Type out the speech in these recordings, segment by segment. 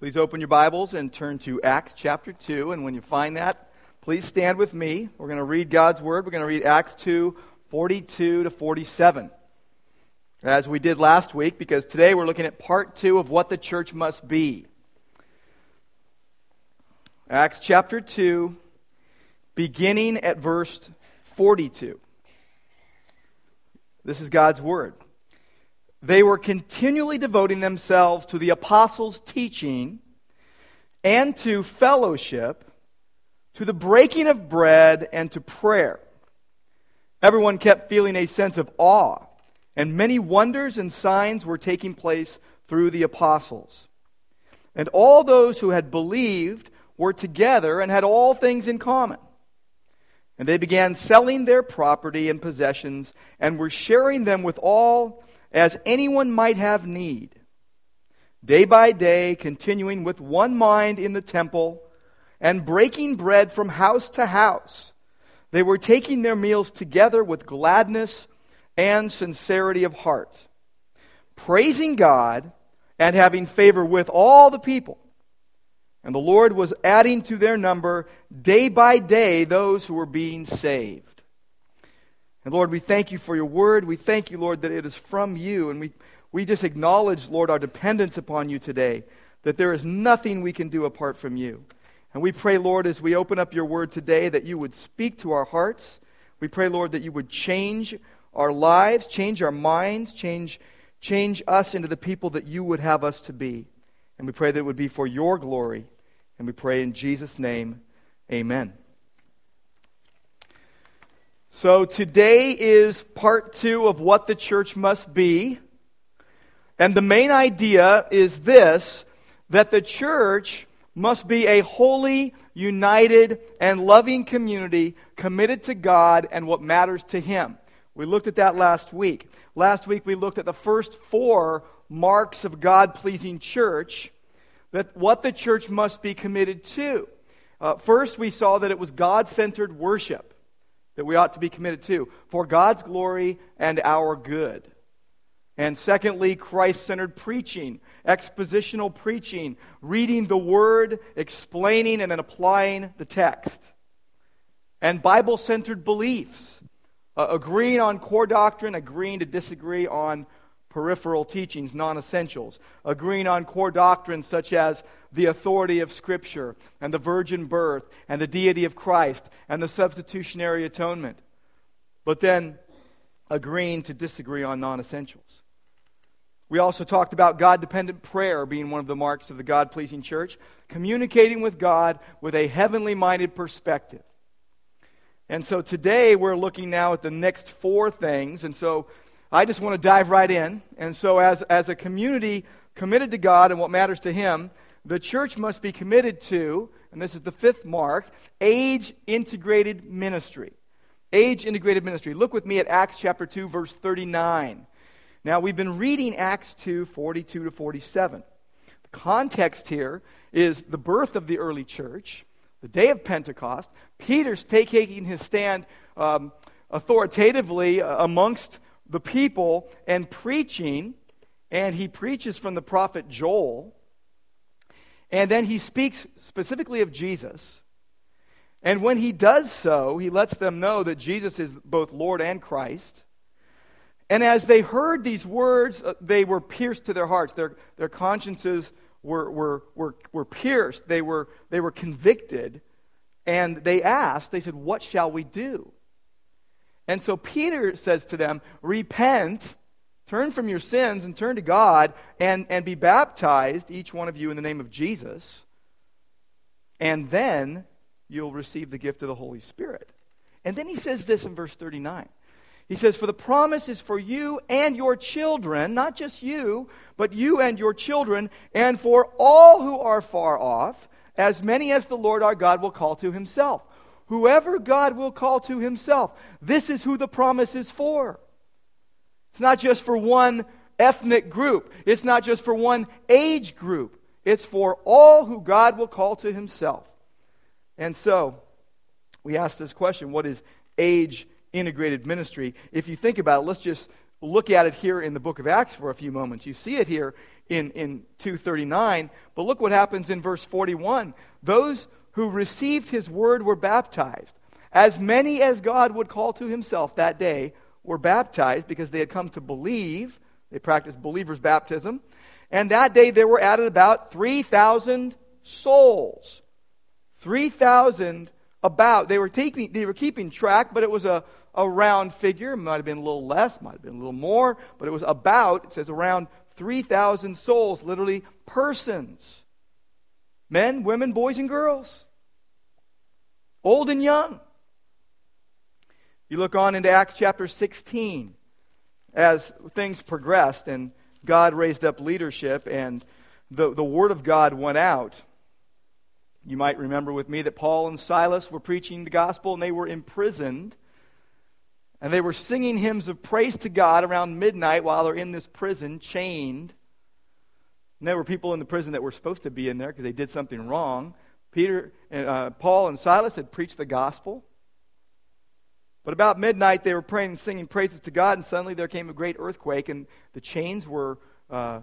Please open your Bibles and turn to Acts chapter 2. And when you find that, please stand with me. We're going to read God's Word. We're going to read Acts 2 42 to 47. As we did last week, because today we're looking at part 2 of what the church must be. Acts chapter 2, beginning at verse 42. This is God's Word. They were continually devoting themselves to the apostles' teaching and to fellowship, to the breaking of bread, and to prayer. Everyone kept feeling a sense of awe, and many wonders and signs were taking place through the apostles. And all those who had believed were together and had all things in common. And they began selling their property and possessions and were sharing them with all as anyone might have need. Day by day, continuing with one mind in the temple and breaking bread from house to house, they were taking their meals together with gladness and sincerity of heart, praising God and having favor with all the people. And the Lord was adding to their number day by day those who were being saved. And Lord, we thank you for your word. We thank you, Lord, that it is from you. And we, we just acknowledge, Lord, our dependence upon you today, that there is nothing we can do apart from you. And we pray, Lord, as we open up your word today, that you would speak to our hearts. We pray, Lord, that you would change our lives, change our minds, change, change us into the people that you would have us to be. And we pray that it would be for your glory. And we pray in Jesus' name, amen. So today is part two of what the church must be. And the main idea is this that the church must be a holy, united, and loving community committed to God and what matters to Him. We looked at that last week. Last week we looked at the first four marks of God pleasing church, that what the church must be committed to. Uh, first, we saw that it was God centered worship that we ought to be committed to for God's glory and our good. And secondly, Christ centered preaching, expositional preaching, reading the word, explaining, and then applying the text. And Bible centered beliefs, uh, agreeing on core doctrine, agreeing to disagree on peripheral teachings, non essentials, agreeing on core doctrines such as the authority of Scripture and the virgin birth and the deity of Christ and the substitutionary atonement, but then agreeing to disagree on non essentials. We also talked about God dependent prayer being one of the marks of the God pleasing church, communicating with God with a heavenly minded perspective. And so today we're looking now at the next four things. And so I just want to dive right in. And so, as, as a community committed to God and what matters to Him, the church must be committed to, and this is the fifth mark, age integrated ministry. Age integrated ministry. Look with me at Acts chapter 2, verse 39. Now, we've been reading Acts 2, 42 to 47. The context here is the birth of the early church, the day of Pentecost. Peter's taking his stand um, authoritatively amongst the people and preaching, and he preaches from the prophet Joel. And then he speaks specifically of Jesus. And when he does so, he lets them know that Jesus is both Lord and Christ. And as they heard these words, uh, they were pierced to their hearts. Their, their consciences were, were, were, were pierced. They were, they were convicted. And they asked, they said, What shall we do? And so Peter says to them, Repent, turn from your sins, and turn to God, and, and be baptized, each one of you, in the name of Jesus. And then you'll receive the gift of the Holy Spirit. And then he says this in verse 39. He says, For the promise is for you and your children, not just you, but you and your children, and for all who are far off, as many as the Lord our God will call to himself. Whoever God will call to himself. This is who the promise is for. It's not just for one ethnic group, it's not just for one age group. It's for all who God will call to himself. And so, we ask this question what is age integrated ministry? If you think about it, let's just look at it here in the book of Acts for a few moments. You see it here in, in 239. But look what happens in verse 41. Those who received his word were baptized. As many as God would call to himself that day were baptized because they had come to believe. They practiced believers' baptism. And that day there were added about 3,000 souls. 3,000 about. They were, taking, they were keeping track, but it was a, a round figure. It might have been a little less, might have been a little more, but it was about, it says around 3,000 souls, literally persons. Men, women, boys, and girls. Old and young. You look on into Acts chapter 16 as things progressed and God raised up leadership and the, the Word of God went out. You might remember with me that Paul and Silas were preaching the gospel and they were imprisoned. And they were singing hymns of praise to God around midnight while they're in this prison, chained. And there were people in the prison that were supposed to be in there because they did something wrong. Peter, and, uh, Paul, and Silas had preached the gospel. But about midnight, they were praying and singing praises to God, and suddenly there came a great earthquake, and the chains were uh,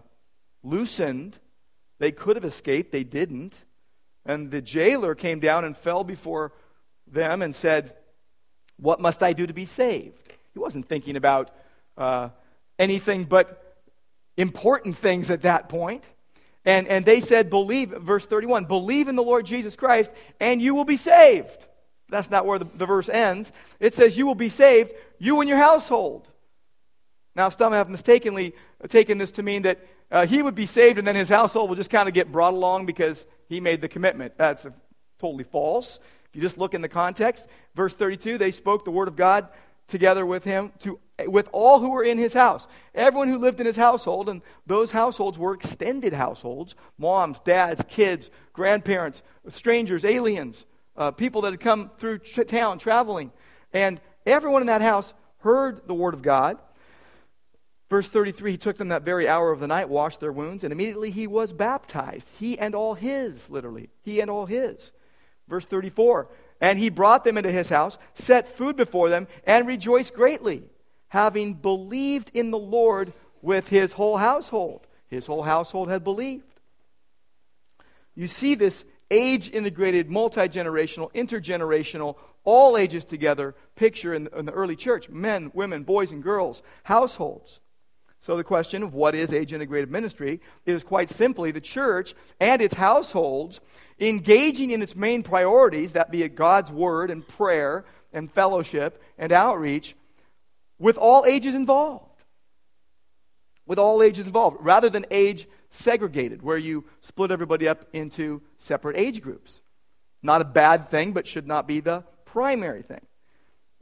loosened. They could have escaped, they didn't. And the jailer came down and fell before them and said, What must I do to be saved? He wasn't thinking about uh, anything but important things at that point. And, and they said, Believe, verse 31, believe in the Lord Jesus Christ, and you will be saved. That's not where the, the verse ends. It says, You will be saved, you and your household. Now, some have mistakenly taken this to mean that uh, he would be saved and then his household will just kind of get brought along because he made the commitment. That's totally false. If you just look in the context, verse 32, they spoke the word of God together with him to with all who were in his house. Everyone who lived in his household, and those households were extended households moms, dads, kids, grandparents, strangers, aliens, uh, people that had come through town traveling. And everyone in that house heard the word of God. Verse 33 He took them that very hour of the night, washed their wounds, and immediately he was baptized. He and all his, literally. He and all his. Verse 34 And he brought them into his house, set food before them, and rejoiced greatly, having believed in the Lord with his whole household. His whole household had believed. You see this age integrated, multi generational, intergenerational, all ages together picture in the, in the early church men, women, boys, and girls, households. So, the question of what is age integrated ministry it is quite simply the church and its households engaging in its main priorities, that be it God's word and prayer and fellowship and outreach, with all ages involved. With all ages involved, rather than age segregated, where you split everybody up into separate age groups. Not a bad thing, but should not be the primary thing.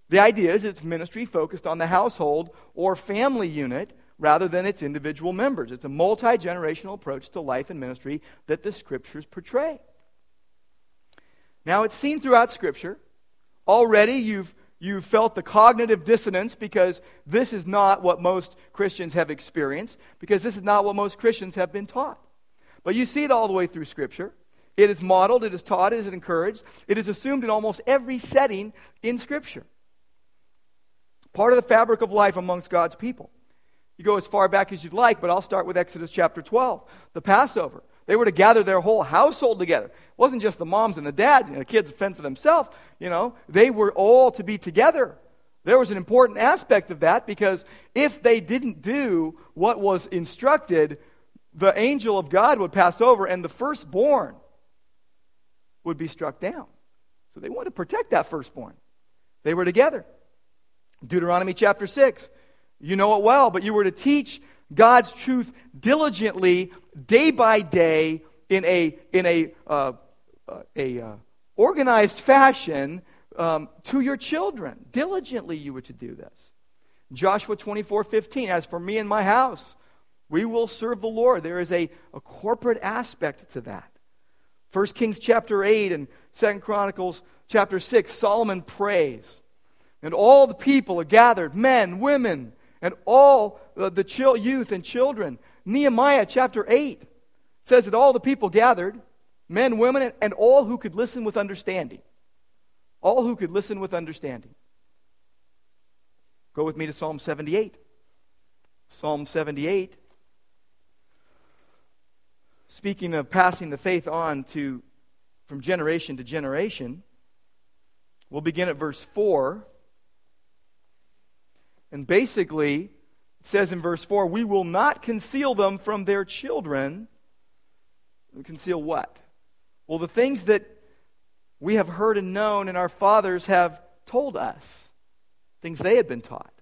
The idea is it's ministry focused on the household or family unit rather than its individual members. It's a multi generational approach to life and ministry that the scriptures portray. Now, it's seen throughout Scripture. Already, you've, you've felt the cognitive dissonance because this is not what most Christians have experienced, because this is not what most Christians have been taught. But you see it all the way through Scripture. It is modeled, it is taught, it is encouraged, it is assumed in almost every setting in Scripture. Part of the fabric of life amongst God's people. You go as far back as you'd like, but I'll start with Exodus chapter 12, the Passover. They were to gather their whole household together. It wasn't just the moms and the dads, and the kids fend for themselves. You know, they were all to be together. There was an important aspect of that because if they didn't do what was instructed, the angel of God would pass over and the firstborn would be struck down. So they wanted to protect that firstborn. They were together. Deuteronomy chapter 6. You know it well, but you were to teach God's truth diligently, day by day, in a, in a, uh, uh, a uh, organized fashion um, to your children. Diligently, you were to do this. Joshua 24 15, as for me and my house, we will serve the Lord. There is a, a corporate aspect to that. 1 Kings chapter 8 and 2 Chronicles chapter 6, Solomon prays. And all the people are gathered, men, women, and all uh, the chil- youth and children. Nehemiah chapter 8 says that all the people gathered, men, women, and all who could listen with understanding. All who could listen with understanding. Go with me to Psalm 78. Psalm 78. Speaking of passing the faith on to from generation to generation, we'll begin at verse 4. And basically, it says in verse 4 we will not conceal them from their children. Conceal what? Well, the things that we have heard and known and our fathers have told us, things they had been taught.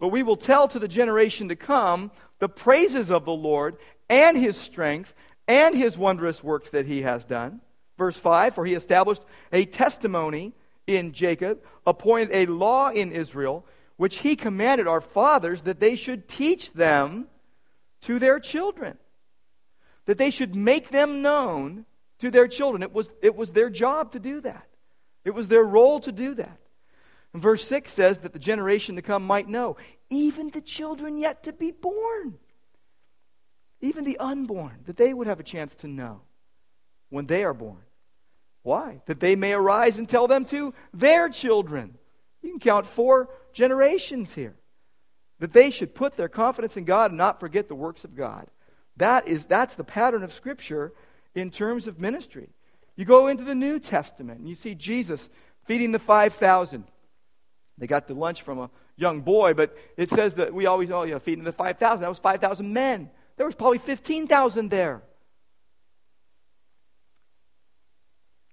But we will tell to the generation to come the praises of the Lord and his strength and his wondrous works that he has done. Verse 5 For he established a testimony in Jacob, appointed a law in Israel, which he commanded our fathers that they should teach them to their children, that they should make them known to their children. It was, it was their job to do that, it was their role to do that. And verse 6 says that the generation to come might know, even the children yet to be born, even the unborn, that they would have a chance to know when they are born. Why? That they may arise and tell them to their children. You can count four generations here. That they should put their confidence in God and not forget the works of God. That is, that's the pattern of Scripture in terms of ministry. You go into the New Testament and you see Jesus feeding the 5,000. They got the lunch from a young boy, but it says that we always, oh, know feeding the 5,000. That was 5,000 men. There was probably 15,000 there.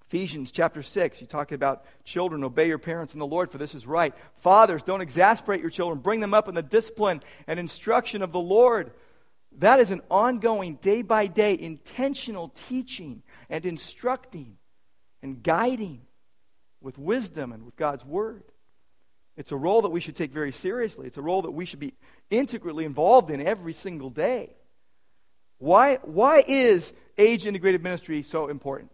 Ephesians chapter 6, you talk about children, obey your parents in the Lord, for this is right. Fathers, don't exasperate your children. Bring them up in the discipline and instruction of the Lord. That is an ongoing, day by day, intentional teaching and instructing and guiding with wisdom and with God's Word. It's a role that we should take very seriously. It's a role that we should be integrally involved in every single day. Why, why is age integrated ministry so important?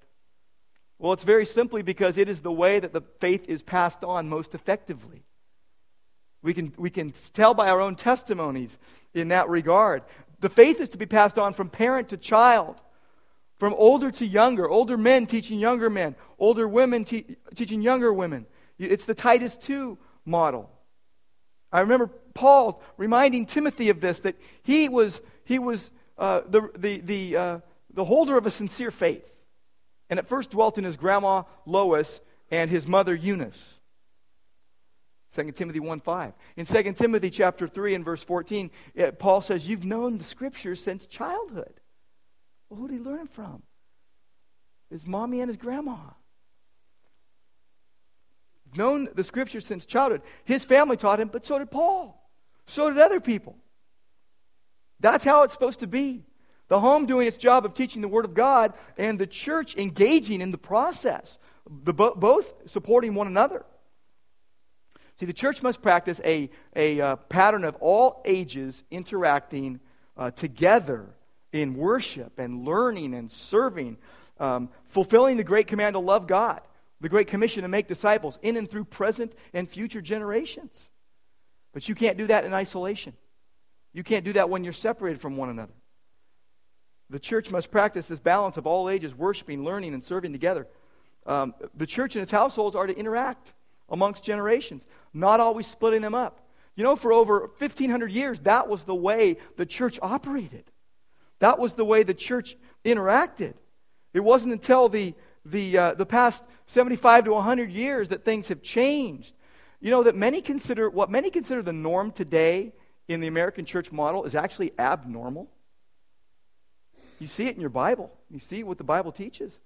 Well, it's very simply because it is the way that the faith is passed on most effectively. We can, we can tell by our own testimonies in that regard. The faith is to be passed on from parent to child, from older to younger, older men teaching younger men, older women te- teaching younger women. It's the Titus 2 model. I remember Paul reminding Timothy of this, that he was, he was uh, the, the, the, uh, the holder of a sincere faith. And at first dwelt in his grandma Lois and his mother Eunice. 2 Timothy 1 5. In 2 Timothy chapter 3 and verse 14, it, Paul says, You've known the scriptures since childhood. Well, who did he learn it from? His mommy and his grandma. Known the scriptures since childhood. His family taught him, but so did Paul. So did other people. That's how it's supposed to be. The home doing its job of teaching the Word of God, and the church engaging in the process, the, both supporting one another. See, the church must practice a, a uh, pattern of all ages interacting uh, together in worship and learning and serving, um, fulfilling the great command to love God, the great commission to make disciples in and through present and future generations. But you can't do that in isolation. You can't do that when you're separated from one another. The church must practice this balance of all ages, worshiping, learning, and serving together. Um, the church and its households are to interact amongst generations, not always splitting them up. You know, for over 1,500 years, that was the way the church operated. That was the way the church interacted. It wasn't until the, the, uh, the past 75 to 100 years that things have changed. You know, that many consider, what many consider the norm today in the American church model is actually abnormal. You see it in your Bible. You see what the Bible teaches.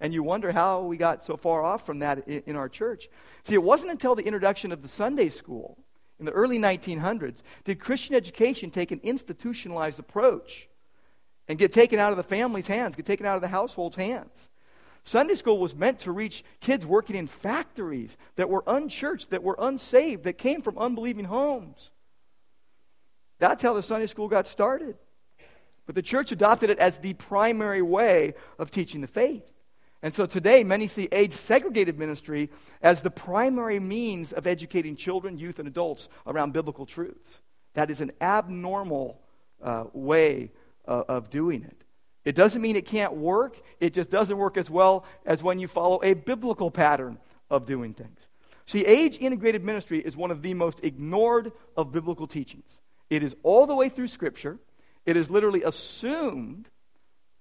And you wonder how we got so far off from that in, our church. See, it wasn't until the introduction of the Sunday school in the early 1900s did Christian education take an institutionalized approach and get taken out of the family's hands, get taken out of the household's hands. Sunday school was meant to reach kids working in factories that were unchurched, that were unsaved, that came from unbelieving homes. That's how the Sunday school got started. But the church adopted it as the primary way of teaching the faith. And so today, many see age segregated ministry as the primary means of educating children, youth, and adults around biblical truths. That is an abnormal uh, way uh, of doing it. It doesn't mean it can't work, it just doesn't work as well as when you follow a biblical pattern of doing things. See, age integrated ministry is one of the most ignored of biblical teachings. It is all the way through Scripture. It is literally assumed.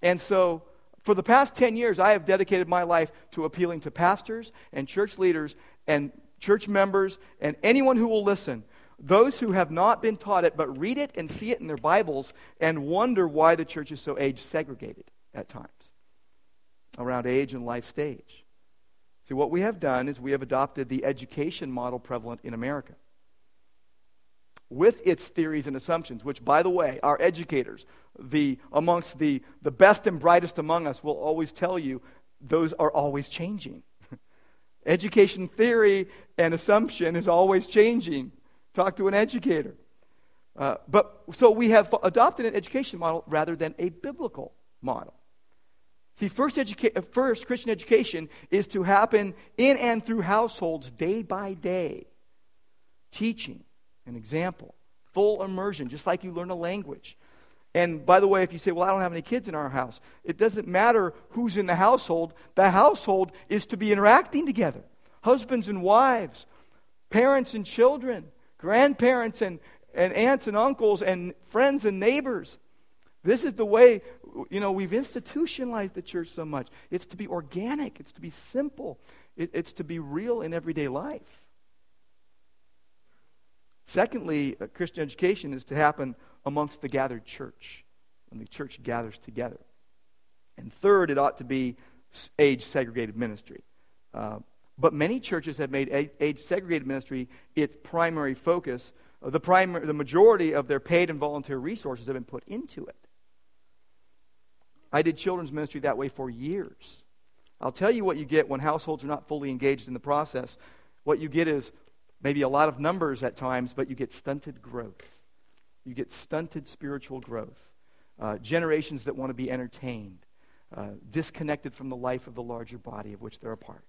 And so, for the past 10 years, I have dedicated my life to appealing to pastors and church leaders and church members and anyone who will listen. Those who have not been taught it, but read it and see it in their Bibles and wonder why the church is so age segregated at times around age and life stage. See, what we have done is we have adopted the education model prevalent in America with its theories and assumptions, which, by the way, our educators, the, amongst the, the best and brightest among us, will always tell you those are always changing. Education theory and assumption is always changing. Talk to an educator. Uh, but so we have adopted an education model rather than a biblical model. See, first, educa- first Christian education is to happen in and through households day by day. Teaching, an example, full immersion, just like you learn a language. And by the way, if you say, Well, I don't have any kids in our house, it doesn't matter who's in the household. The household is to be interacting together husbands and wives, parents and children, grandparents and, and aunts and uncles, and friends and neighbors. This is the way, you know, we've institutionalized the church so much. It's to be organic, it's to be simple, it, it's to be real in everyday life. Secondly, Christian education is to happen amongst the gathered church, when the church gathers together. And third, it ought to be age segregated ministry. Uh, but many churches have made age segregated ministry its primary focus. Uh, the, primary, the majority of their paid and volunteer resources have been put into it. I did children's ministry that way for years. I'll tell you what you get when households are not fully engaged in the process. What you get is maybe a lot of numbers at times, but you get stunted growth. You get stunted spiritual growth. Uh, generations that want to be entertained, uh, disconnected from the life of the larger body of which they're a part.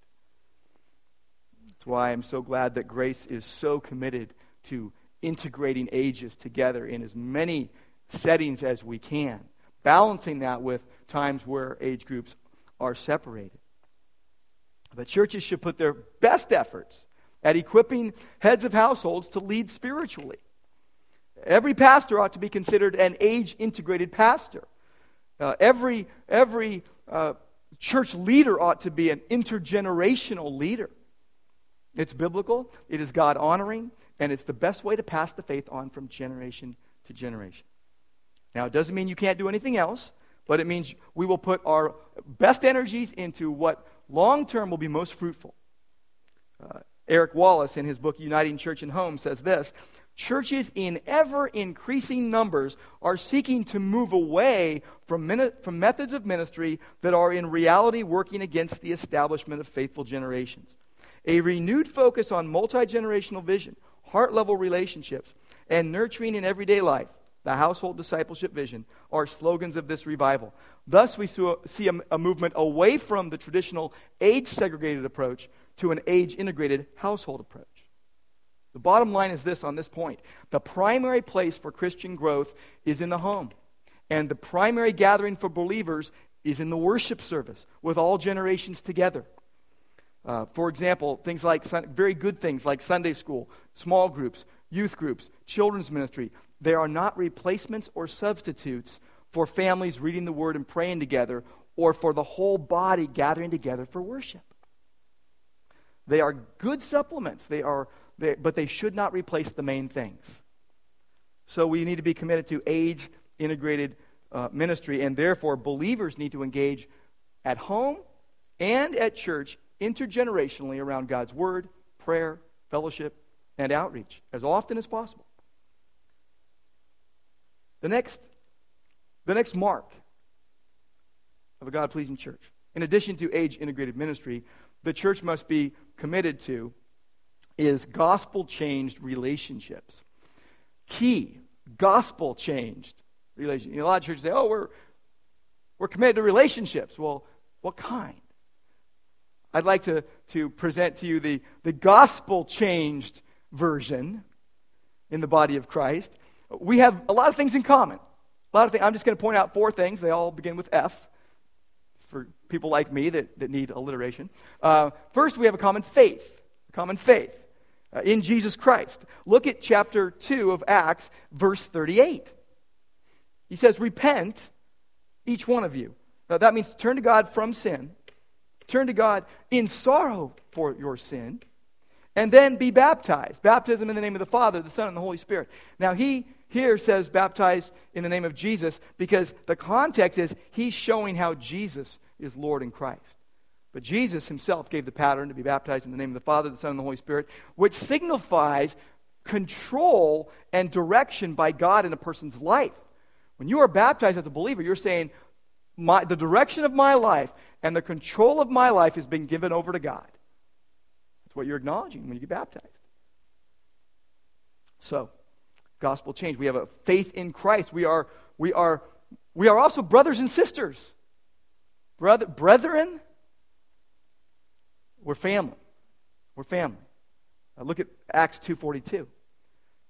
That's why I'm so glad that Grace is so committed to integrating ages together in as many settings as we can, balancing that with times where age groups are separated. But churches should put their best efforts at equipping heads of households to lead spiritually. Every pastor ought to be considered an age integrated pastor. Uh, every every uh, church leader ought to be an intergenerational leader. It's biblical, it is God honoring, and it's the best way to pass the faith on from generation to generation. Now, it doesn't mean you can't do anything else, but it means we will put our best energies into what long term will be most fruitful. Uh, Eric Wallace, in his book Uniting Church and Home, says this Churches in ever increasing numbers are seeking to move away from, from methods of ministry that are in reality working against the establishment of faithful generations. A renewed focus on multi generational vision, heart level relationships, and nurturing in everyday life, the household discipleship vision, are slogans of this revival. Thus, we see a, a movement away from the traditional age segregated approach to an age integrated household approach. The bottom line is this on this point the primary place for Christian growth is in the home, and the primary gathering for believers is in the worship service with all generations together. Uh, for example, things like very good things like Sunday school, small groups, youth groups, children's ministry, they are not replacements or substitutes for families reading the word and praying together or for the whole body gathering together for worship. They are good supplements, they are, they, but they should not replace the main things. So we need to be committed to age integrated uh, ministry, and therefore believers need to engage at home and at church intergenerationally around God's word, prayer, fellowship, and outreach as often as possible. The next, the next mark of a God pleasing church, in addition to age integrated ministry, the church must be committed to is gospel changed relationships. Key, gospel changed relationships. You know, a lot of churches say, oh, we're, we're committed to relationships. Well, what kind? I'd like to, to present to you the, the gospel changed version in the body of Christ. We have a lot of things in common. A lot of things. I'm just going to point out four things. They all begin with F for people like me that, that need alliteration. Uh, first, we have a common faith. A common faith. uh, in Jesus Christ. Look at chapter 2 of Acts, verse 38. He says, Repent, each one of you. Now, that means turn to God from sin, turn to God in sorrow for your sin, and then be baptized. Baptism in the name of the Father, the Son, and the Holy Spirit. Now, he here says baptized in the name of Jesus because the context is he's showing how Jesus is Lord in Christ. But Jesus himself gave the pattern to be baptized in the name of the Father, the Son, and the Holy Spirit, which signifies control and direction by God in a person's life. When you are baptized as a believer, you're saying, my, the direction of my life and the control of my life has been given over to God. That's what you're acknowledging when you get baptized. So, gospel change. We have a faith in Christ. We are, we are, we are also brothers and sisters. Brother, brethren, we're family. We're family. Now look at Acts 2.42.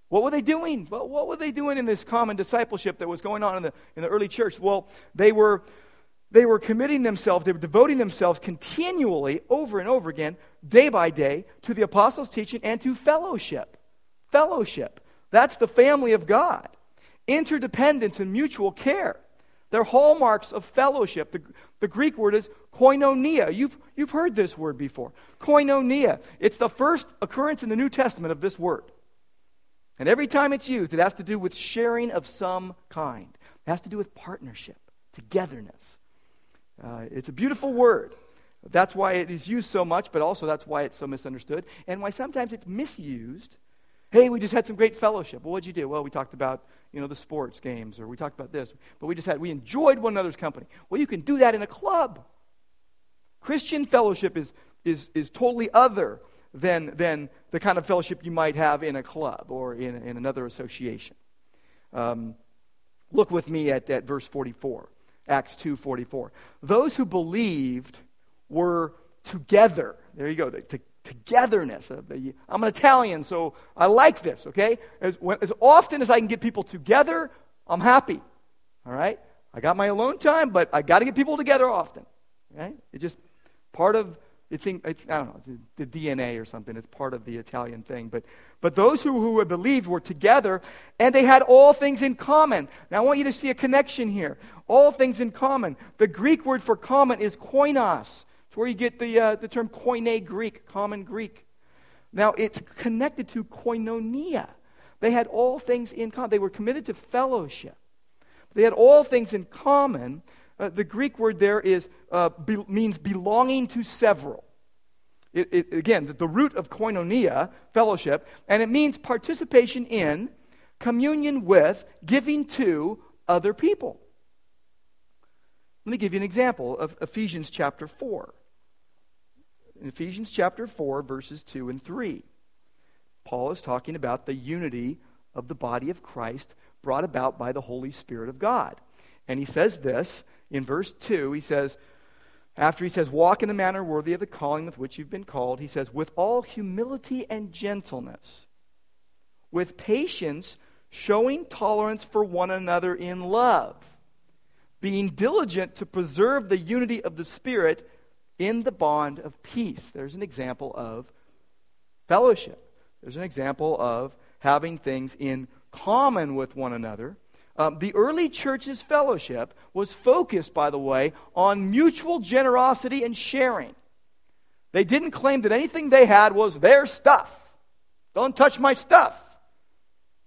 What were they doing? What were they doing in this common discipleship that was going on in the, in the early church? Well, they were, they were committing themselves, they were devoting themselves continually, over and over again, day by day, to the apostles' teaching and to fellowship. Fellowship. That's the family of God. Interdependence and mutual care. They're hallmarks of fellowship. The, the Greek word is koinonia. You've, you've heard this word before. Koinonia. It's the first occurrence in the New Testament of this word. And every time it's used, it has to do with sharing of some kind. It has to do with partnership, togetherness. Uh, it's a beautiful word. That's why it is used so much, but also that's why it's so misunderstood and why sometimes it's misused. Hey, we just had some great fellowship. Well, what'd you do? Well, we talked about you know, the sports games, or we talked about this, but we just had, we enjoyed one another's company. Well, you can do that in a club. Christian fellowship is, is, is totally other than, than the kind of fellowship you might have in a club or in, in another association. Um, look with me at, at verse 44, Acts 2 44. Those who believed were together. There you go. The, togetherness. Uh, I'm an Italian, so I like this, okay? As, when, as often as I can get people together, I'm happy, all right? I got my alone time, but I got to get people together often, right? It's just part of, it's, in, I don't know, the, the, DNA or something. It's part of the Italian thing. But, but those who, who believed were together, and they had all things in common. Now, I want you to see a connection here. All things in common. The Greek word for common is koinos. Where you get the, uh, the term Koine Greek, common Greek. Now, it's connected to koinonia. They had all things in common. They were committed to fellowship. They had all things in common. Uh, the Greek word there is, uh, be, means belonging to several. It, it, again, the, the root of koinonia, fellowship, and it means participation in, communion with, giving to other people. Let me give you an example of Ephesians chapter 4 in Ephesians chapter 4, verses 2 and 3. Paul is talking about the unity of the body of Christ brought about by the Holy Spirit of God. And he says this in verse 2. He says, after he says, Walk in a manner worthy of the calling with which you've been called, he says, With all humility and gentleness, with patience, showing tolerance for one another in love, being diligent to preserve the unity of the Spirit in the bond of peace. There's an example of fellowship. There's an example of having things in common with one another. Um, the early church's fellowship was focused, by the way, on mutual generosity and sharing. They didn't claim that anything they had was their stuff. Don't touch my stuff.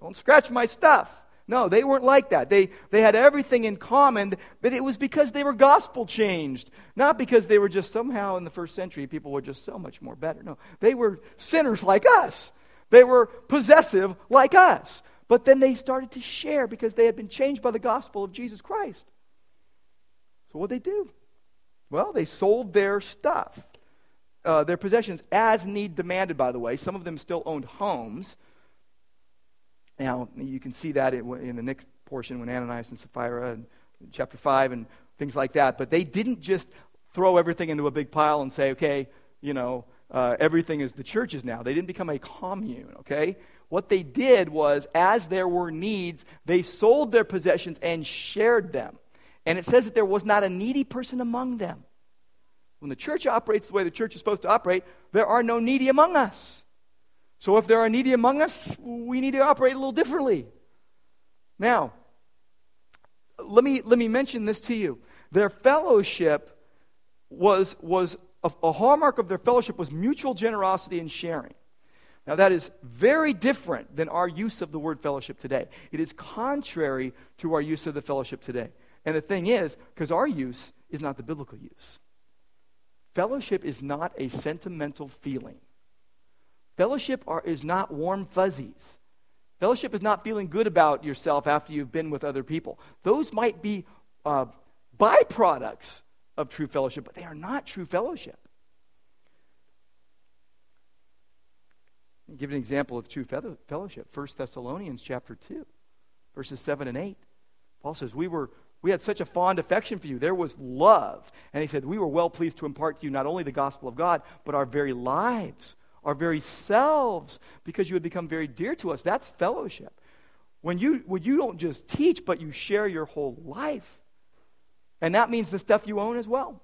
Don't scratch my stuff. No, they weren't like that. They, they had everything in common, but it was because they were gospel changed, not because they were just somehow in the first century people were just so much more better. No, they were sinners like us. They were possessive like us. But then they started to share because they had been changed by the gospel of Jesus Christ. So what did they do? Well, they sold their stuff, uh, their possessions, as need demanded, by the way. Some of them still owned homes. Now, you can see that in the next portion when Ananias and Sapphira in chapter 5 and things like that. But they didn't just throw everything into a big pile and say, okay, you know, uh, everything is the church's now. They didn't become a commune, okay? What they did was, as there were needs, they sold their possessions and shared them. And it says that there was not a needy person among them. When the church operates the way the church is supposed to operate, there are no needy among us. So if there are needy among us, we need to operate a little differently. Now, let me, let me mention this to you. Their fellowship was, was a, a hallmark of their fellowship was mutual generosity and sharing. Now, that is very different than our use of the word fellowship today. It is contrary to our use of the fellowship today. And the thing is, because our use is not the biblical use. Fellowship is not a sentimental feeling. Fellowship are, is not warm fuzzies. Fellowship is not feeling good about yourself after you've been with other people. Those might be uh, byproducts of true fellowship, but they are not true fellowship. Give an example of true fellowship. 1 Thessalonians chapter 2, verses 7 and 8. Paul says, We were we had such a fond affection for you. There was love. And he said, We were well pleased to impart to you not only the gospel of God, but our very lives, our very selves, because you had become very dear to us. That's fellowship. When you, when you don't just teach, but you share your whole life. And that means the stuff you own as well.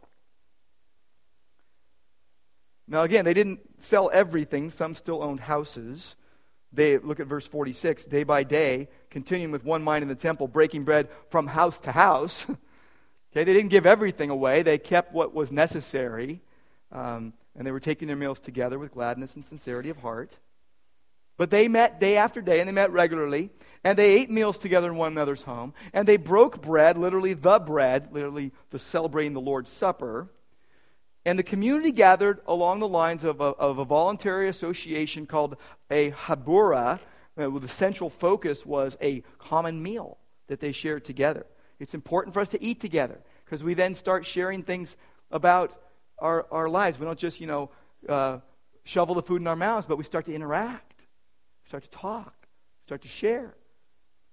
Now, again, they didn't sell everything. Some still owned houses. They look at verse 46 day by day, continuing with one mind in the temple, breaking bread from house to house. okay, they didn't give everything away, they kept what was necessary. Um, and they were taking their meals together with gladness and sincerity of heart. But they met day after day, and they met regularly, and they ate meals together in one another's home, and they broke bread, literally the bread, literally the celebrating the Lord's Supper. And the community gathered along the lines of a, of a voluntary association called a habura, uh, the central focus was a common meal that they shared together. It's important for us to eat together because we then start sharing things about our, our lives. We don't just, you know, uh, shovel the food in our mouths, but we start to interact, start to talk, start to share.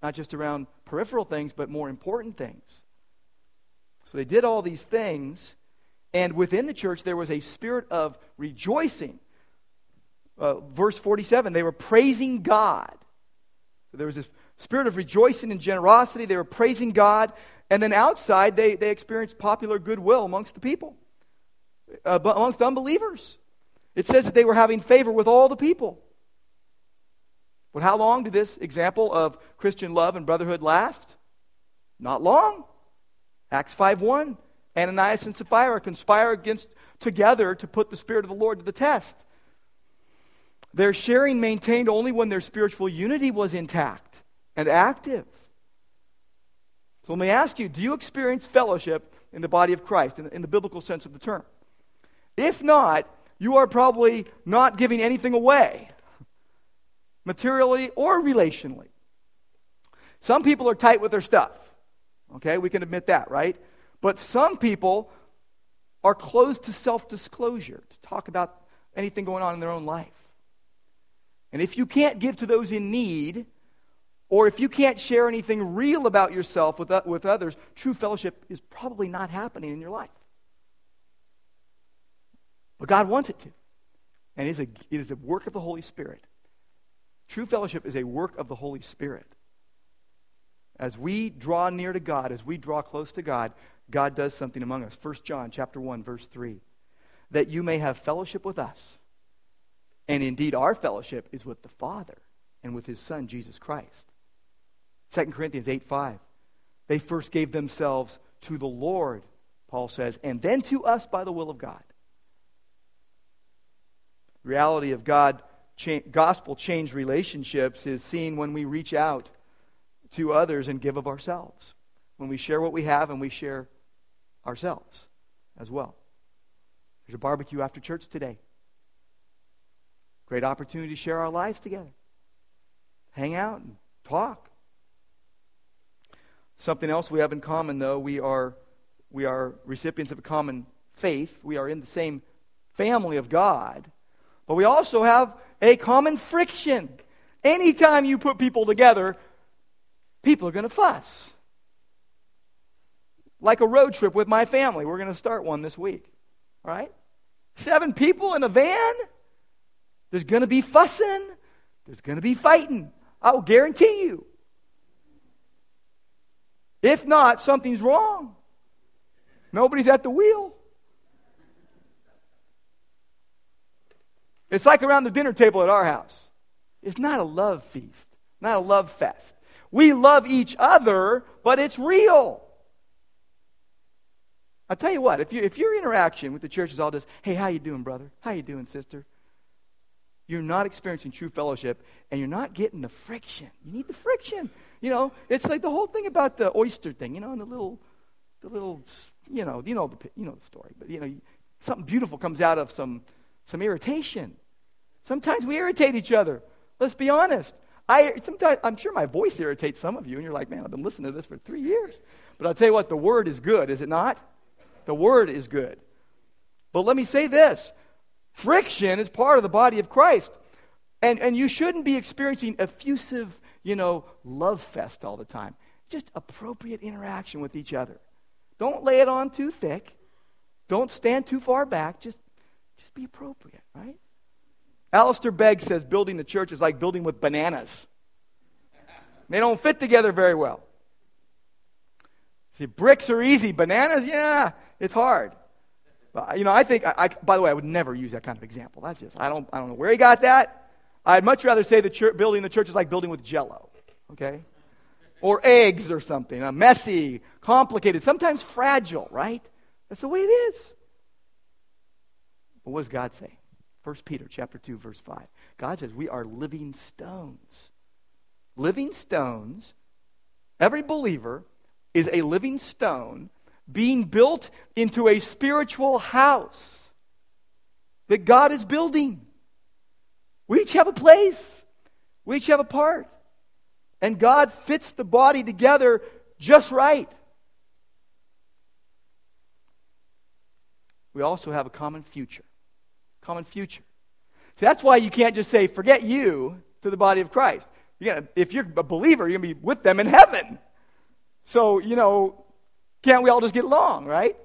Not just around peripheral things, but more important things. So they did all these things, and within the church there was a spirit of rejoicing. Uh, verse 47 they were praising God. There was this spirit of rejoicing and generosity. They were praising God. And then outside, they, they experienced popular goodwill amongst the people Uh, amongst unbelievers. It says that they were having favor with all the people. But how long did this example of Christian love and brotherhood last? Not long. Acts 5:1. Ananias and Sapphira conspire against together to put the spirit of the Lord to the test. Their sharing maintained only when their spiritual unity was intact and active. So let me ask you, do you experience fellowship in the body of Christ in in the biblical sense of the term? If not, you are probably not giving anything away, materially or relationally. Some people are tight with their stuff. Okay, we can admit that, right? But some people are closed to self disclosure, to talk about anything going on in their own life. And if you can't give to those in need, or if you can't share anything real about yourself with, with others, true fellowship is probably not happening in your life. But God wants it to. And it is, a, it is a work of the Holy Spirit. True fellowship is a work of the Holy Spirit. As we draw near to God, as we draw close to God, God does something among us. 1 John chapter 1 verse 3. That you may have fellowship with us. And indeed our fellowship is with the Father and with his son Jesus Christ. 2 Corinthians 8 5. They first gave themselves to the Lord, Paul says, and then to us by the will of God reality of God cha- gospel change relationships is seen when we reach out to others and give of ourselves. When we share what we have and we share ourselves as well. There's a barbecue after church today. Great opportunity to share our lives together. Hang out and talk. Something else we have in common, though, we are, we are recipients of a common faith. We are in the same family of God. But we also have a common friction. Anytime you put people together, people are going to fuss. Like a road trip with my family. We're going to start one this week. Right? Seven people in a van. There's going to be fussing. There's going to be fighting. I will guarantee you. If not, something's wrong. Nobody's at the wheel. It's like around the dinner table at our house. It's not a love feast, not a love fest. We love each other, but it's real. I'll tell you what, if, you, if your interaction with the church is all just, hey, how you doing, brother? How you doing, sister? You're not experiencing true fellowship, and you're not getting the friction. You need the friction. You know, it's like the whole thing about the oyster thing, you know, and the little, the little, you know, you know the, you know the story. But, you know, something beautiful comes out of some, some irritation. Sometimes we irritate each other. Let's be honest. I sometimes I'm sure my voice irritates some of you, and you're like, man, I've been listening to this for three years. But I'll tell you what, the word is good, is it not? The word is good. But let me say this friction is part of the body of Christ. And, and you shouldn't be experiencing effusive, you know, love fest all the time. Just appropriate interaction with each other. Don't lay it on too thick. Don't stand too far back. Just, just be appropriate, right? Alistair Begg says building the church is like building with bananas. They don't fit together very well. See, bricks are easy. Bananas, yeah, it's hard. You know, I think, I, I, by the way, I would never use that kind of example. That's just, I don't, I don't know where he got that. I'd much rather say the church, building the church is like building with jello, okay? Or eggs or something, uh, messy, complicated, sometimes fragile, right? That's the way it is. But what does God say? 1 Peter chapter 2, verse 5. God says we are living stones. Living stones. Every believer is a living stone being built into a spiritual house that God is building. We each have a place, we each have a part. And God fits the body together just right. We also have a common future. Common future. See, that's why you can't just say, forget you to the body of Christ. You gotta, if you're a believer, you're going to be with them in heaven. So, you know, can't we all just get along, right?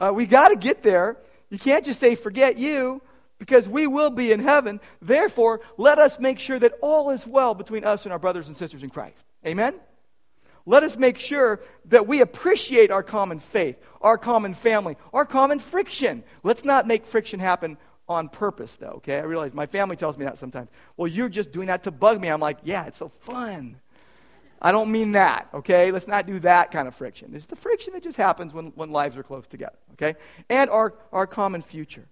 Uh, we got to get there. You can't just say, forget you, because we will be in heaven. Therefore, let us make sure that all is well between us and our brothers and sisters in Christ. Amen? Let us make sure that we appreciate our common faith, our common family, our common friction. Let's not make friction happen on purpose, though, okay? I realize my family tells me that sometimes. Well, you're just doing that to bug me. I'm like, yeah, it's so fun. I don't mean that, okay? Let's not do that kind of friction. It's the friction that just happens when, when lives are close together, okay? And our, our common future.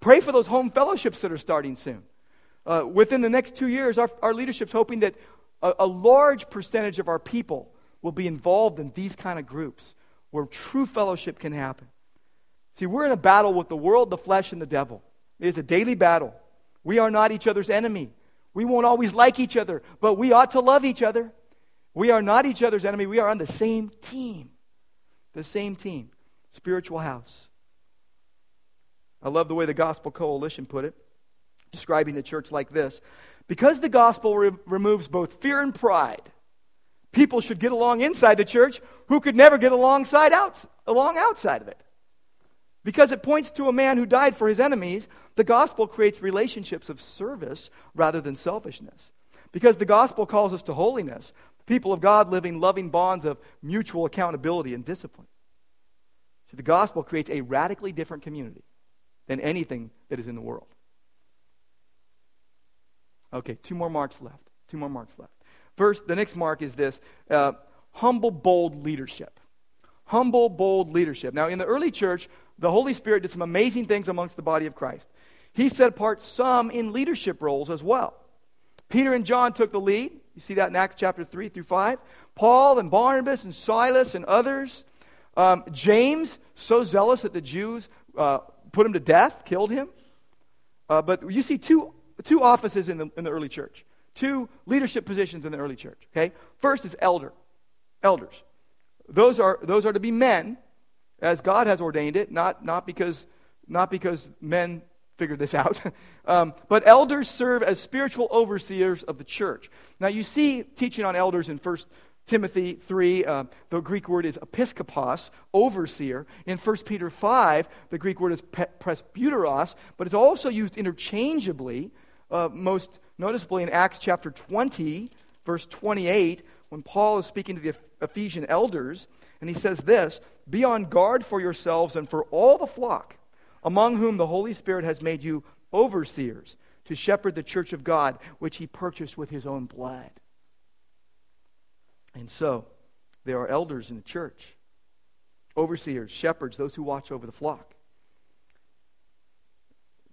Pray for those home fellowships that are starting soon. Uh, within the next two years, our, our leadership's hoping that a, a large percentage of our people will be involved in these kind of groups where true fellowship can happen. See, we're in a battle with the world, the flesh, and the devil. It is a daily battle. We are not each other's enemy. We won't always like each other, but we ought to love each other. We are not each other's enemy. We are on the same team. The same team. Spiritual house. I love the way the Gospel Coalition put it, describing the church like this Because the gospel re- removes both fear and pride, people should get along inside the church who could never get alongside out, along outside of it. Because it points to a man who died for his enemies, the gospel creates relationships of service rather than selfishness. Because the gospel calls us to holiness, people of God living loving bonds of mutual accountability and discipline. So the gospel creates a radically different community than anything that is in the world. Okay, two more marks left. Two more marks left. First, the next mark is this uh, humble, bold leadership. Humble, bold leadership. Now, in the early church, the Holy Spirit did some amazing things amongst the body of Christ. He set apart some in leadership roles as well. Peter and John took the lead. You see that in Acts chapter 3 through 5. Paul and Barnabas and Silas and others. Um, James, so zealous that the Jews uh, put him to death, killed him. Uh, but you see two, two offices in the, in the early church, two leadership positions in the early church. Okay? First is elder, elders. Those are, those are to be men, as God has ordained it, not, not, because, not because men figured this out. um, but elders serve as spiritual overseers of the church. Now, you see teaching on elders in 1 Timothy 3, uh, the Greek word is episkopos, overseer. In 1 Peter 5, the Greek word is presbyteros, but it's also used interchangeably, uh, most noticeably in Acts chapter 20, verse 28, when Paul is speaking to the Ephesian elders, and he says this Be on guard for yourselves and for all the flock among whom the Holy Spirit has made you overseers to shepherd the church of God, which he purchased with his own blood. And so, there are elders in the church, overseers, shepherds, those who watch over the flock.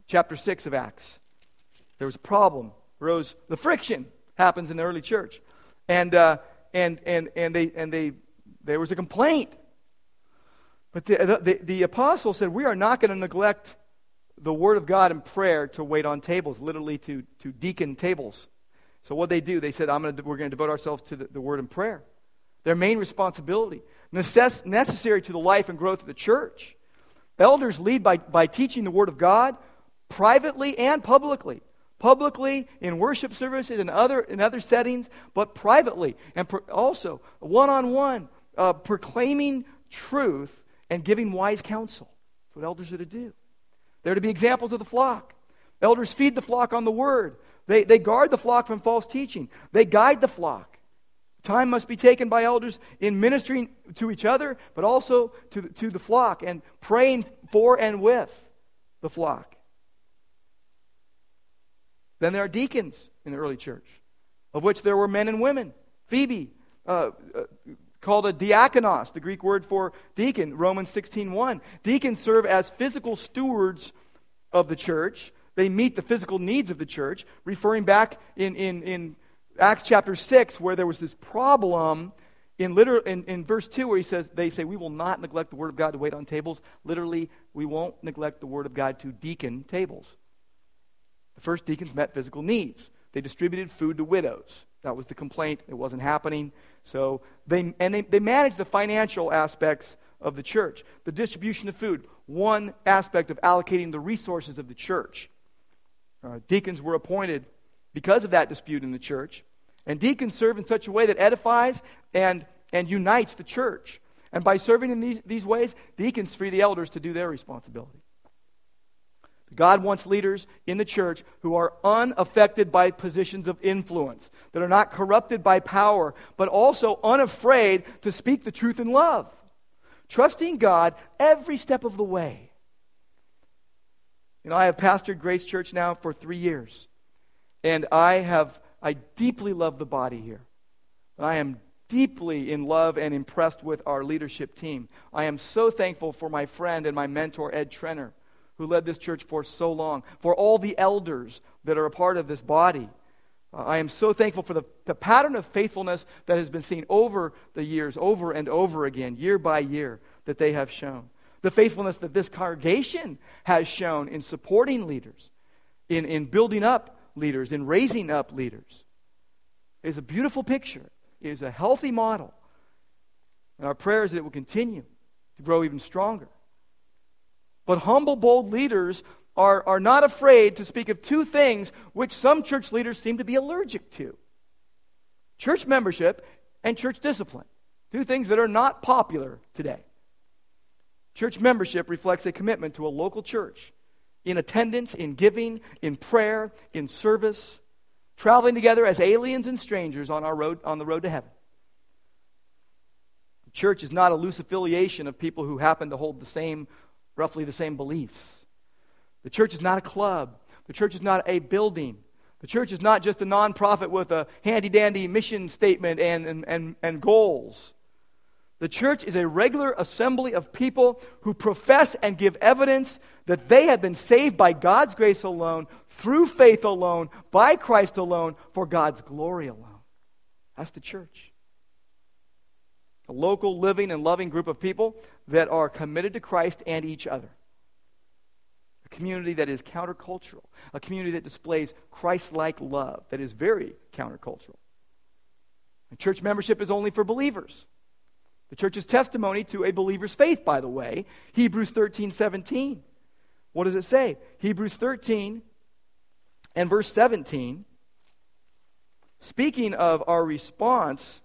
Chapter 6 of Acts. There was a problem, arose the friction happens in the early church. And, uh, and, and, and, they, and they, there was a complaint. But the, the, the apostle said, We are not going to neglect the word of God and prayer to wait on tables, literally to, to deacon tables. So what they do, they said, I'm gonna, we're going to devote ourselves to the, the word and prayer. Their main responsibility, necess- necessary to the life and growth of the church. Elders lead by, by teaching the word of God privately and publicly. Publicly in worship services and other, in other settings, but privately and pro- also one on one, proclaiming truth and giving wise counsel. That's what elders are to do. They're to be examples of the flock. Elders feed the flock on the word. They, they guard the flock from false teaching. They guide the flock. Time must be taken by elders in ministering to each other, but also to the, to the flock and praying for and with the flock. Then there are deacons in the early church, of which there were men and women. Phoebe, uh, uh, called a diakonos, the Greek word for deacon, Romans 16.1. Deacons serve as physical stewards of the church. They meet the physical needs of the church, referring back in, in, in Acts chapter 6, where there was this problem in, literal, in, in verse 2 where he says they say we will not neglect the word of god to wait on tables literally we won't neglect the word of god to deacon tables the first deacons met physical needs. They distributed food to widows. That was the complaint. It wasn't happening. So they and they, they managed the financial aspects of the church. The distribution of food, one aspect of allocating the resources of the church. Uh, deacons were appointed because of that dispute in the church. And deacons serve in such a way that edifies and, and unites the church. And by serving in these, these ways, deacons free the elders to do their responsibility. God wants leaders in the church who are unaffected by positions of influence, that are not corrupted by power, but also unafraid to speak the truth in love, trusting God every step of the way. You know, I have pastored Grace Church now for three years, and I have I deeply love the body here. I am deeply in love and impressed with our leadership team. I am so thankful for my friend and my mentor, Ed Trenner who led this church for so long, for all the elders that are a part of this body. Uh, I am so thankful for the, the pattern of faithfulness that has been seen over the years, over and over again, year by year, that they have shown. The faithfulness that this congregation has shown in supporting leaders, in, in building up leaders, in raising up leaders. It is a beautiful picture. It is a healthy model. And our prayer is that it will continue to grow even stronger. But humble, bold leaders are, are not afraid to speak of two things which some church leaders seem to be allergic to church membership and church discipline. Two things that are not popular today. Church membership reflects a commitment to a local church in attendance, in giving, in prayer, in service, traveling together as aliens and strangers on, our road, on the road to heaven. The church is not a loose affiliation of people who happen to hold the same roughly the same beliefs. The church is not a club, the church is not a building. The church is not just a nonprofit with a handy dandy mission statement and, and, and, and goals. The church is a regular assembly of people who profess and give evidence that they have been saved by God's grace alone, through faith alone, by Christ alone, for God's glory alone. That's the church local, living, and loving group of people that are committed to Christ and each other. A community that is countercultural, a community that displays Christ like love that is very countercultural. And church membership is only for believers. The church's testimony to a believer's faith, by the way, Hebrews 13 17. What does it say? Hebrews 13 and verse 17, speaking of our response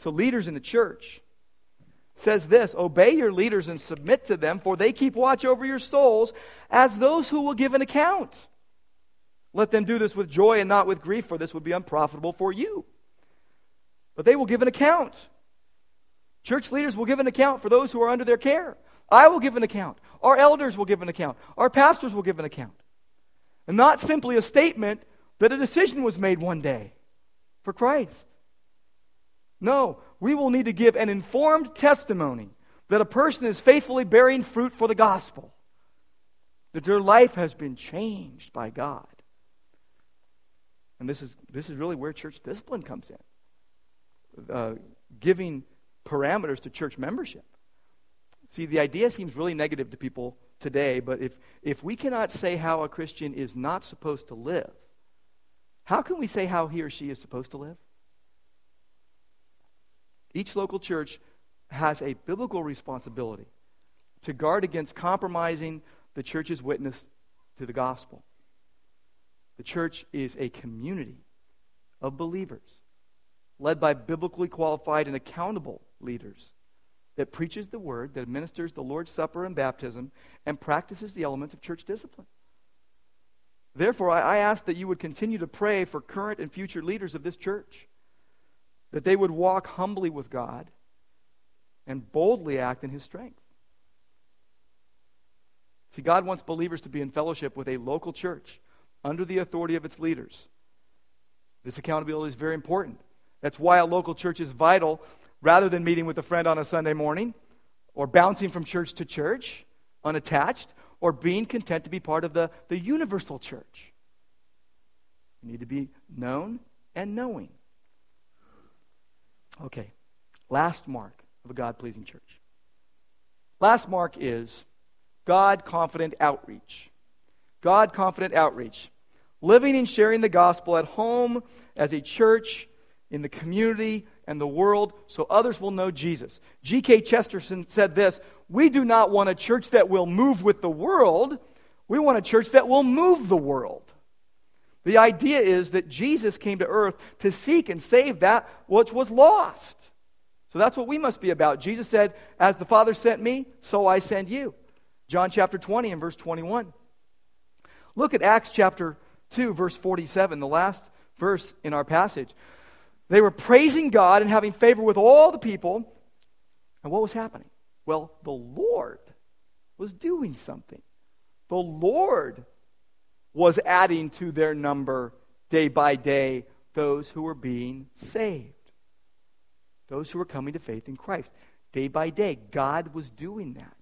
to leaders in the church says this Obey your leaders and submit to them, for they keep watch over your souls as those who will give an account. Let them do this with joy and not with grief, for this would be unprofitable for you. But they will give an account. Church leaders will give an account for those who are under their care. I will give an account. Our elders will give an account. Our pastors will give an account. and not simply a statement that a decision was made one day for Christ. No, we will need to give an informed testimony that a person is faithfully bearing fruit for the gospel, that their life has been changed by God. And this is, this is really where church discipline comes in uh, giving parameters to church membership. See, the idea seems really negative to people today, but if, if we cannot say how a Christian is not supposed to live, how can we say how he or she is supposed to live? Each local church has a biblical responsibility to guard against compromising the church's witness to the gospel. The church is a community of believers led by biblically qualified and accountable leaders that preaches the word, that administers the Lord's Supper and baptism, and practices the elements of church discipline. Therefore, I, ask that you would continue to pray for current and future leaders of this church, that they would walk humbly with God and boldly act in his strength. See, God wants believers to be in fellowship with a local church under the authority of its leaders. This accountability is very important. That's why a local church is vital rather than meeting with a friend on a Sunday morning or bouncing from church to church unattached or being content to be part of the, the universal church. You need to be known and knowing. Okay, last mark of a God pleasing church. Last mark is God confident outreach. God confident outreach. Living and sharing the gospel at home, as a church, in the community, and the world, so others will know Jesus. G.K. Chesterton said this We do not want a church that will move with the world, we want a church that will move the world. The idea is that Jesus came to earth to seek and save that which was lost. So that's what we must be about. Jesus said, As the Father sent me, so I send you. John chapter 20 and verse 21. Look at Acts chapter 2, verse 47, the last verse in our passage. They were praising God and having favor with all the people. And what was happening? Well, the Lord was doing something. The Lord was adding to their number day by day those who were being saved, those who were coming to faith in Christ. Day by day, God was doing that.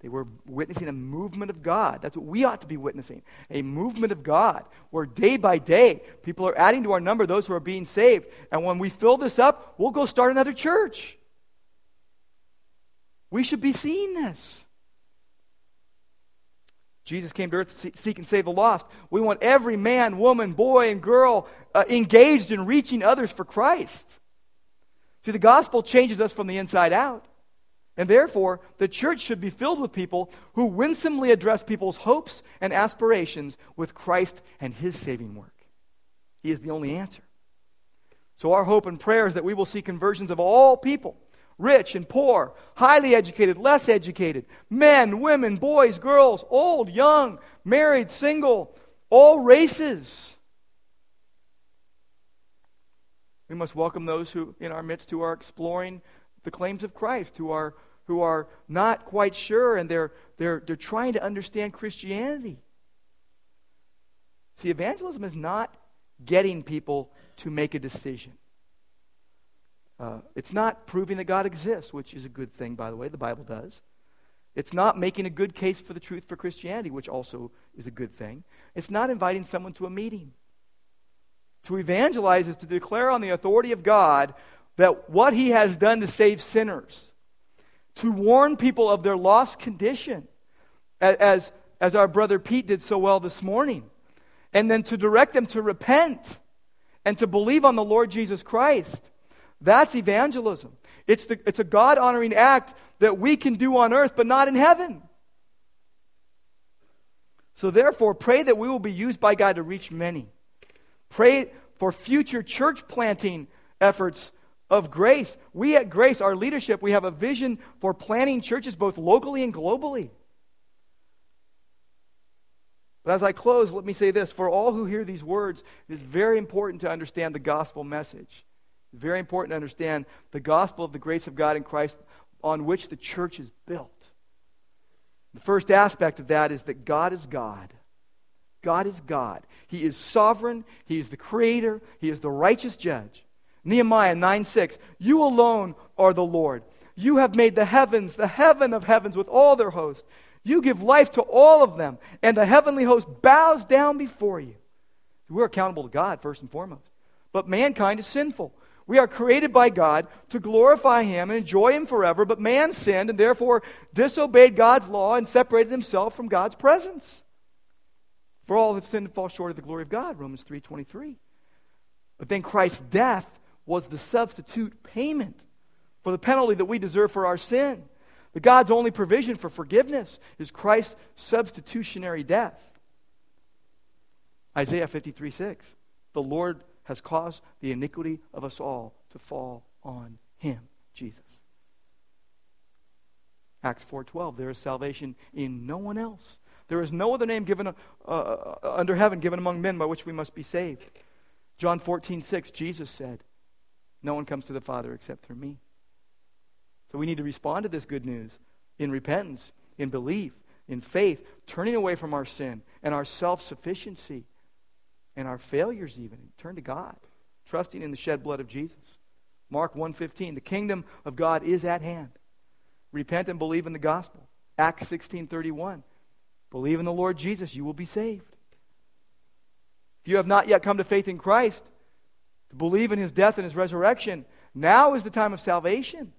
They were witnessing a movement of God. That's what we ought to be witnessing a movement of God, where day by day, people are adding to our number those who are being saved. And when we fill this up, we'll go start another church. We should be seeing this. Jesus came to earth to seek and save the lost. We want every man, woman, boy, and girl uh, engaged in reaching others for Christ. See, the gospel changes us from the inside out. And therefore, the church should be filled with people who winsomely address people's hopes and aspirations with Christ and his saving work. He is the only answer. So, our hope and prayer is that we will see conversions of all people rich and poor, highly educated, less educated, men, women, boys, girls, old, young, married, single, all races. We must welcome those who in our midst who are exploring the claims of Christ, who are who are not quite sure and they're, they're, they're trying to understand Christianity. See, evangelism is not getting people to make a decision. Uh, it's not proving that God exists, which is a good thing, by the way, the Bible does. It's not making a good case for the truth for Christianity, which also is a good thing. It's not inviting someone to a meeting. To evangelize is to declare on the authority of God that what he has done to save sinners to warn people of their lost condition, as, as our brother Pete did so well this morning, and then to direct them to repent and to believe on the Lord Jesus Christ. That's evangelism. It's, the, it's a God honoring act that we can do on earth, but not in heaven. So, therefore, pray that we will be used by God to reach many. Pray for future church planting efforts of grace. We at Grace, our leadership, we have a vision for planning churches both locally and globally. But as I close, let me say this for all who hear these words, it is very important to understand the gospel message. Very important to understand the gospel of the grace of God in Christ on which the church is built. The first aspect of that is that God is God God is God. He is sovereign. He is the creator. He is the righteous judge. Nehemiah 9 6. You alone are the Lord. You have made the heavens, the heaven of heavens, with all their host. You give life to all of them, and the heavenly host bows down before you. We're accountable to God, first and foremost. But mankind is sinful. We are created by God to glorify Him and enjoy Him forever, but man sinned and therefore disobeyed God's law and separated himself from God's presence. For all have sinned and fall short of the glory of God, Romans 3.23. But then Christ's death was the substitute payment for the penalty that we deserve for our sin. The God's only provision for forgiveness is Christ's substitutionary death. Isaiah 53 6. The Lord has caused the iniquity of us all to fall on him, Jesus. Acts 4:12 there is salvation in no one else. There is no other name given uh, uh, under heaven given among men by which we must be saved. John 14:6 Jesus said, "No one comes to the Father except through me." So we need to respond to this good news in repentance, in belief, in faith, turning away from our sin and our self-sufficiency and our failures even. Turn to God, trusting in the shed blood of Jesus. Mark 1:15, the kingdom of God is at hand. Repent and believe in the gospel. Acts 16:31. Believe in the Lord Jesus, you will be saved. If you have not yet come to faith in Christ, to believe in his death and his resurrection, now is the time of salvation.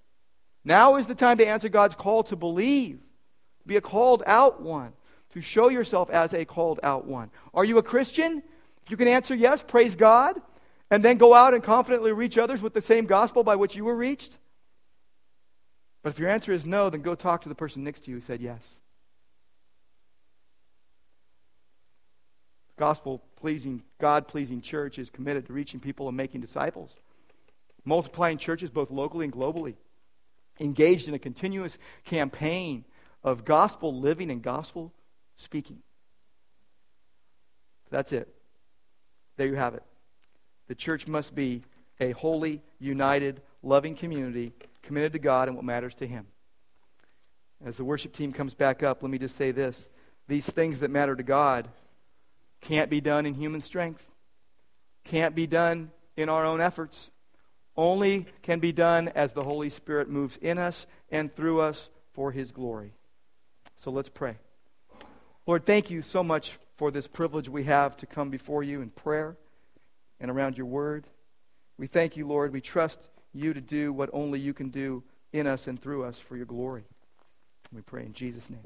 Now is the time to answer God's call to believe, be a called out one, to show yourself as a called out one. Are you a Christian? You can answer yes, praise God, and then go out and confidently reach others with the same gospel by which you were reached. But if your answer is no, then go talk to the person next to you who said yes. Gospel pleasing, God pleasing church is committed to reaching people and making disciples, multiplying churches both locally and globally, engaged in a continuous campaign of gospel living and gospel speaking. That's it. There you have it. The church must be a holy, united, loving community committed to God and what matters to Him. As the worship team comes back up, let me just say this. These things that matter to God can't be done in human strength, can't be done in our own efforts, only can be done as the Holy Spirit moves in us and through us for His glory. So let's pray. Lord, thank you so much for this privilege we have to come before you in prayer and around your word. We thank you, Lord. We trust you to do what only you can do in us and through us for your glory. We pray in Jesus' name.